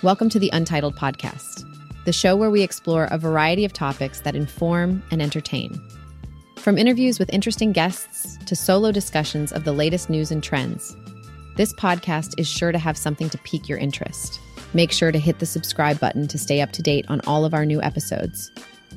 Welcome to the Untitled Podcast, the show where we explore a variety of topics that inform and entertain. From interviews with interesting guests to solo discussions of the latest news and trends, this podcast is sure to have something to pique your interest. Make sure to hit the subscribe button to stay up to date on all of our new episodes.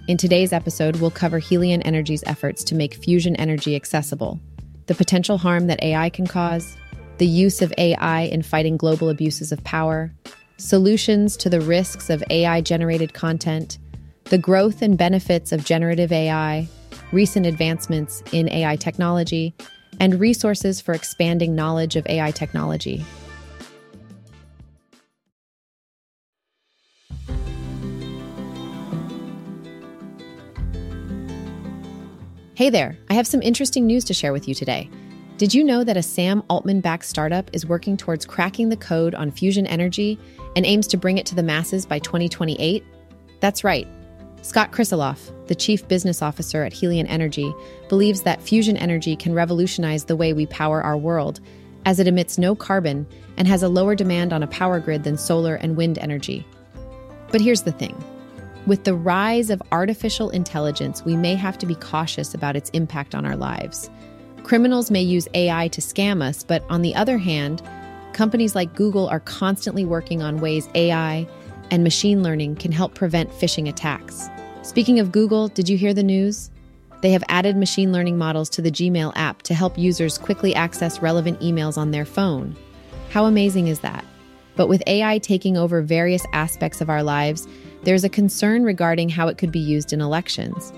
In today's episode, we'll cover Helion Energy's efforts to make fusion energy accessible, the potential harm that AI can cause, the use of AI in fighting global abuses of power, solutions to the risks of AI generated content, the growth and benefits of generative AI, recent advancements in AI technology, and resources for expanding knowledge of AI technology. Hey there, I have some interesting news to share with you today. Did you know that a Sam Altman backed startup is working towards cracking the code on fusion energy and aims to bring it to the masses by 2028? That's right. Scott Krisiloff, the chief business officer at Helion Energy, believes that fusion energy can revolutionize the way we power our world, as it emits no carbon and has a lower demand on a power grid than solar and wind energy. But here's the thing with the rise of artificial intelligence, we may have to be cautious about its impact on our lives. Criminals may use AI to scam us, but on the other hand, companies like Google are constantly working on ways AI and machine learning can help prevent phishing attacks. Speaking of Google, did you hear the news? They have added machine learning models to the Gmail app to help users quickly access relevant emails on their phone. How amazing is that? But with AI taking over various aspects of our lives, there's a concern regarding how it could be used in elections.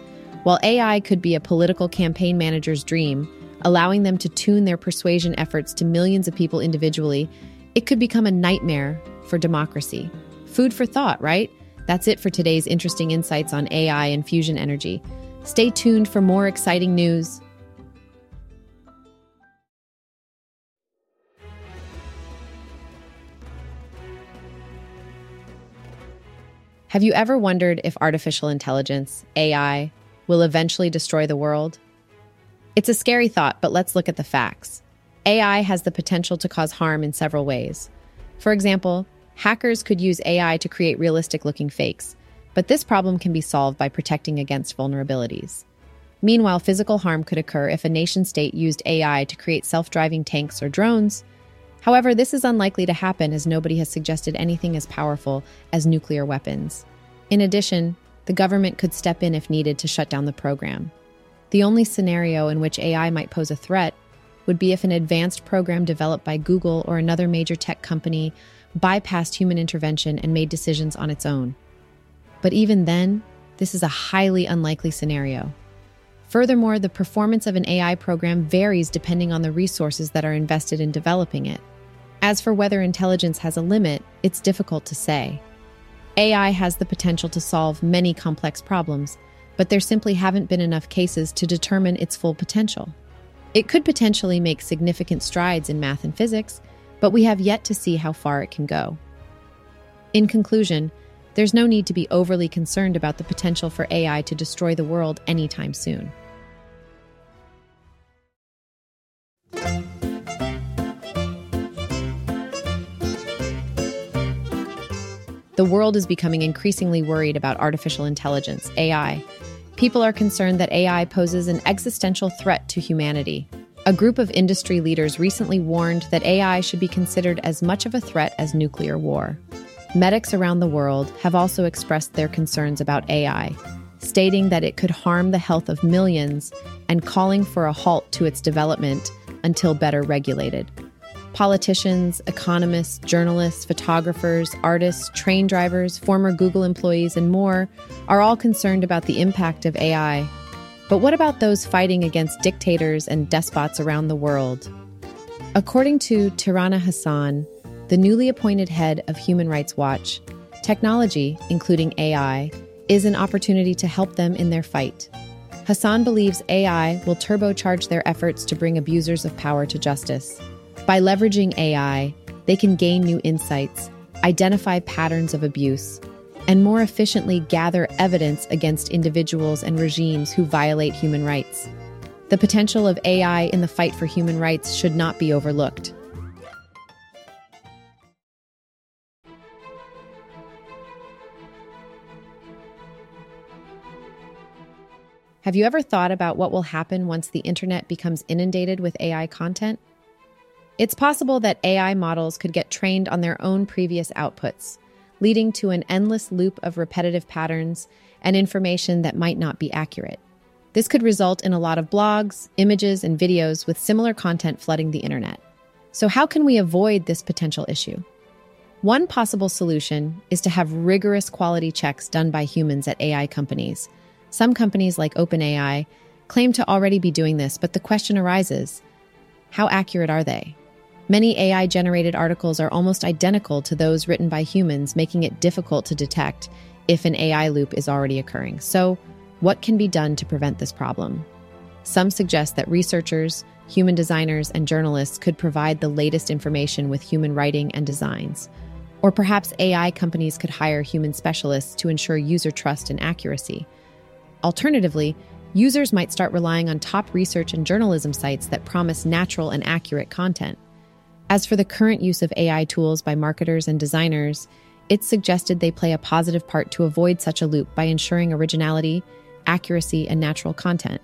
While AI could be a political campaign manager's dream, allowing them to tune their persuasion efforts to millions of people individually, it could become a nightmare for democracy. Food for thought, right? That's it for today's interesting insights on AI and fusion energy. Stay tuned for more exciting news. Have you ever wondered if artificial intelligence, AI, will eventually destroy the world? It's a scary thought, but let's look at the facts. AI has the potential to cause harm in several ways. For example, hackers could use AI to create realistic looking fakes, but this problem can be solved by protecting against vulnerabilities. Meanwhile, physical harm could occur if a nation state used AI to create self driving tanks or drones. However, this is unlikely to happen as nobody has suggested anything as powerful as nuclear weapons. In addition, the government could step in if needed to shut down the program. The only scenario in which AI might pose a threat would be if an advanced program developed by Google or another major tech company bypassed human intervention and made decisions on its own. But even then, this is a highly unlikely scenario. Furthermore, the performance of an AI program varies depending on the resources that are invested in developing it. As for whether intelligence has a limit, it's difficult to say. AI has the potential to solve many complex problems, but there simply haven't been enough cases to determine its full potential. It could potentially make significant strides in math and physics, but we have yet to see how far it can go. In conclusion, there's no need to be overly concerned about the potential for AI to destroy the world anytime soon. The world is becoming increasingly worried about artificial intelligence, AI. People are concerned that AI poses an existential threat to humanity. A group of industry leaders recently warned that AI should be considered as much of a threat as nuclear war. Medics around the world have also expressed their concerns about AI, stating that it could harm the health of millions and calling for a halt to its development until better regulated. Politicians, economists, journalists, photographers, artists, train drivers, former Google employees, and more are all concerned about the impact of AI. But what about those fighting against dictators and despots around the world? According to Tirana Hassan, the newly appointed head of Human Rights Watch, technology, including AI, is an opportunity to help them in their fight. Hassan believes AI will turbocharge their efforts to bring abusers of power to justice. By leveraging AI, they can gain new insights, identify patterns of abuse, and more efficiently gather evidence against individuals and regimes who violate human rights. The potential of AI in the fight for human rights should not be overlooked. Have you ever thought about what will happen once the internet becomes inundated with AI content? It's possible that AI models could get trained on their own previous outputs, leading to an endless loop of repetitive patterns and information that might not be accurate. This could result in a lot of blogs, images, and videos with similar content flooding the internet. So, how can we avoid this potential issue? One possible solution is to have rigorous quality checks done by humans at AI companies some companies, like OpenAI, claim to already be doing this, but the question arises how accurate are they? Many AI generated articles are almost identical to those written by humans, making it difficult to detect if an AI loop is already occurring. So, what can be done to prevent this problem? Some suggest that researchers, human designers, and journalists could provide the latest information with human writing and designs. Or perhaps AI companies could hire human specialists to ensure user trust and accuracy. Alternatively, users might start relying on top research and journalism sites that promise natural and accurate content. As for the current use of AI tools by marketers and designers, it's suggested they play a positive part to avoid such a loop by ensuring originality, accuracy, and natural content.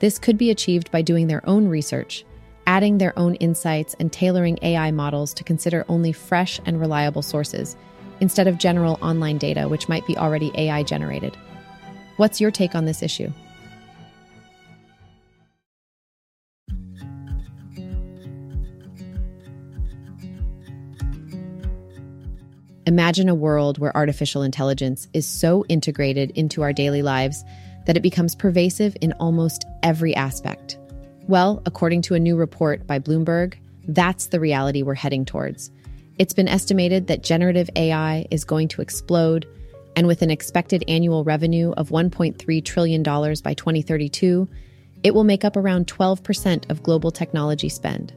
This could be achieved by doing their own research, adding their own insights, and tailoring AI models to consider only fresh and reliable sources, instead of general online data, which might be already AI generated. What's your take on this issue? Imagine a world where artificial intelligence is so integrated into our daily lives that it becomes pervasive in almost every aspect. Well, according to a new report by Bloomberg, that's the reality we're heading towards. It's been estimated that generative AI is going to explode and with an expected annual revenue of $1.3 trillion by 2032, it will make up around 12% of global technology spend.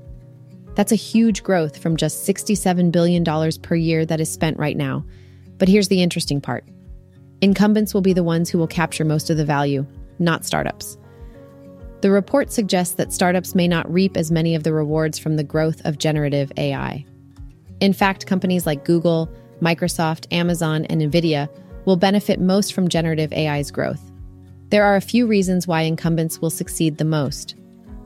That's a huge growth from just $67 billion per year that is spent right now. But here's the interesting part incumbents will be the ones who will capture most of the value, not startups. The report suggests that startups may not reap as many of the rewards from the growth of generative AI. In fact, companies like Google, Microsoft, Amazon, and Nvidia will benefit most from generative AI's growth. There are a few reasons why incumbents will succeed the most.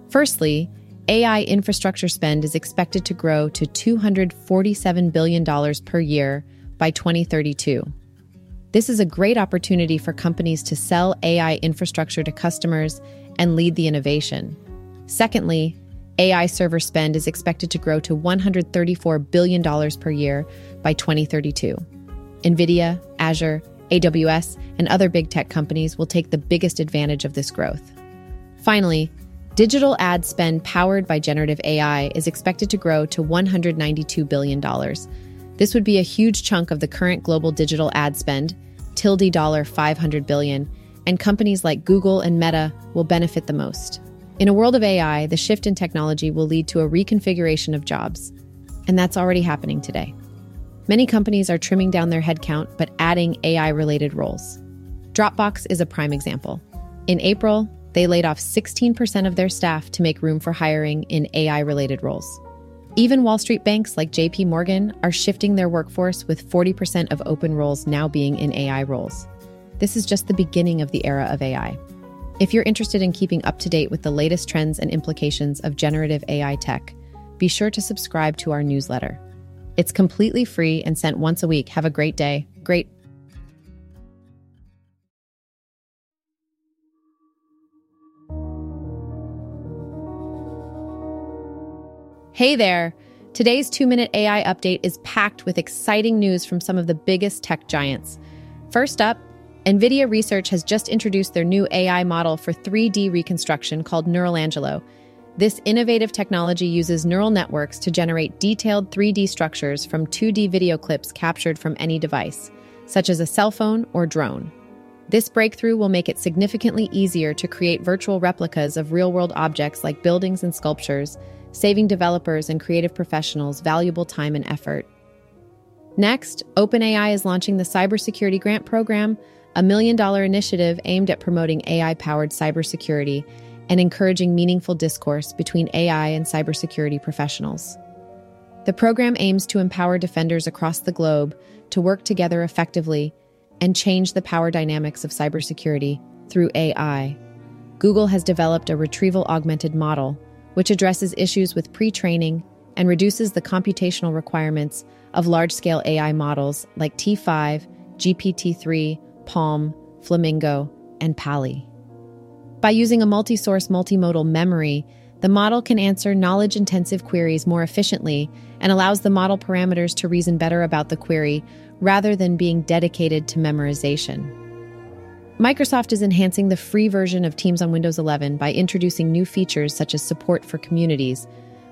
Firstly, AI infrastructure spend is expected to grow to $247 billion per year by 2032. This is a great opportunity for companies to sell AI infrastructure to customers and lead the innovation. Secondly, AI server spend is expected to grow to $134 billion per year by 2032. NVIDIA, Azure, AWS, and other big tech companies will take the biggest advantage of this growth. Finally, digital ad spend powered by generative AI is expected to grow to $192 billion. This would be a huge chunk of the current global digital ad spend, tilde dollar 500 billion, and companies like Google and Meta will benefit the most. In a world of AI, the shift in technology will lead to a reconfiguration of jobs, and that's already happening today. Many companies are trimming down their headcount but adding AI related roles. Dropbox is a prime example. In April, they laid off 16% of their staff to make room for hiring in AI related roles. Even Wall Street banks like JP Morgan are shifting their workforce with 40% of open roles now being in AI roles. This is just the beginning of the era of AI. If you're interested in keeping up to date with the latest trends and implications of generative AI tech, be sure to subscribe to our newsletter. It's completely free and sent once a week. Have a great day. Great. Hey there. Today's two minute AI update is packed with exciting news from some of the biggest tech giants. First up, NVIDIA Research has just introduced their new AI model for 3D reconstruction called NeuralAngelo. This innovative technology uses neural networks to generate detailed 3D structures from 2D video clips captured from any device, such as a cell phone or drone. This breakthrough will make it significantly easier to create virtual replicas of real world objects like buildings and sculptures, saving developers and creative professionals valuable time and effort. Next, OpenAI is launching the Cybersecurity Grant Program, a million dollar initiative aimed at promoting AI powered cybersecurity and encouraging meaningful discourse between AI and cybersecurity professionals. The program aims to empower defenders across the globe to work together effectively and change the power dynamics of cybersecurity through AI. Google has developed a retrieval augmented model, which addresses issues with pre training and reduces the computational requirements of large scale AI models like T5, GPT 3, Palm, Flamingo, and Pali. By using a multi source multimodal memory, the model can answer knowledge intensive queries more efficiently and allows the model parameters to reason better about the query rather than being dedicated to memorization. Microsoft is enhancing the free version of Teams on Windows 11 by introducing new features such as support for communities,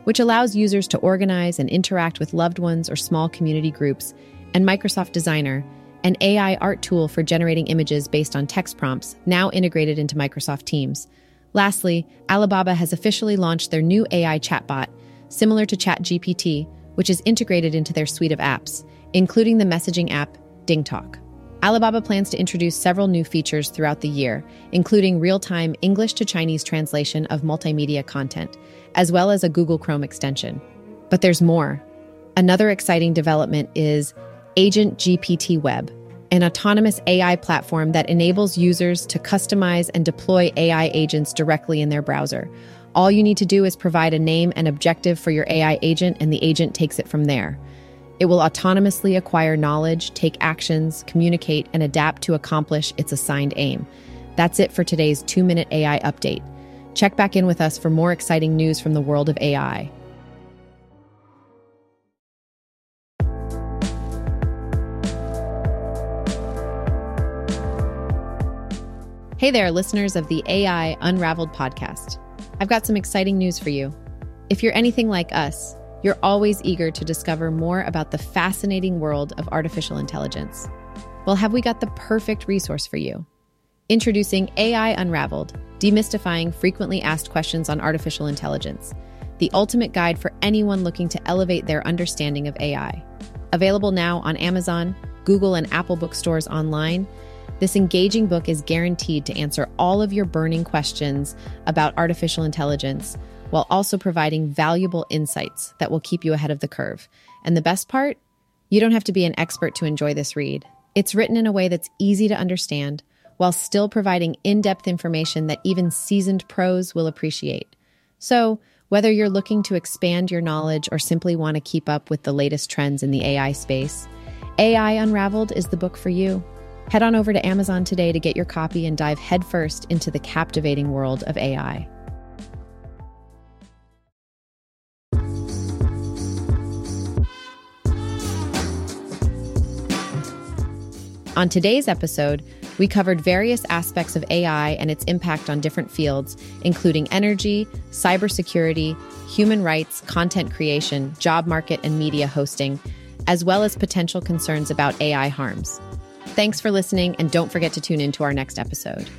which allows users to organize and interact with loved ones or small community groups, and Microsoft Designer, an AI art tool for generating images based on text prompts, now integrated into Microsoft Teams. Lastly, Alibaba has officially launched their new AI chatbot, similar to ChatGPT, which is integrated into their suite of apps, including the messaging app DingTalk. Alibaba plans to introduce several new features throughout the year, including real time English to Chinese translation of multimedia content, as well as a Google Chrome extension. But there's more. Another exciting development is Agent GPT Web, an autonomous AI platform that enables users to customize and deploy AI agents directly in their browser. All you need to do is provide a name and objective for your AI agent, and the agent takes it from there. It will autonomously acquire knowledge, take actions, communicate, and adapt to accomplish its assigned aim. That's it for today's two minute AI update. Check back in with us for more exciting news from the world of AI. Hey there, listeners of the AI Unraveled podcast. I've got some exciting news for you. If you're anything like us, you're always eager to discover more about the fascinating world of artificial intelligence. Well, have we got the perfect resource for you? Introducing AI Unraveled, demystifying frequently asked questions on artificial intelligence, the ultimate guide for anyone looking to elevate their understanding of AI. Available now on Amazon, Google, and Apple bookstores online, this engaging book is guaranteed to answer all of your burning questions about artificial intelligence while also providing valuable insights that will keep you ahead of the curve. And the best part? You don't have to be an expert to enjoy this read. It's written in a way that's easy to understand while still providing in depth information that even seasoned pros will appreciate. So, whether you're looking to expand your knowledge or simply want to keep up with the latest trends in the AI space, AI Unraveled is the book for you. Head on over to Amazon today to get your copy and dive headfirst into the captivating world of AI. On today's episode, we covered various aspects of AI and its impact on different fields, including energy, cybersecurity, human rights, content creation, job market, and media hosting, as well as potential concerns about AI harms. Thanks for listening, and don't forget to tune in to our next episode.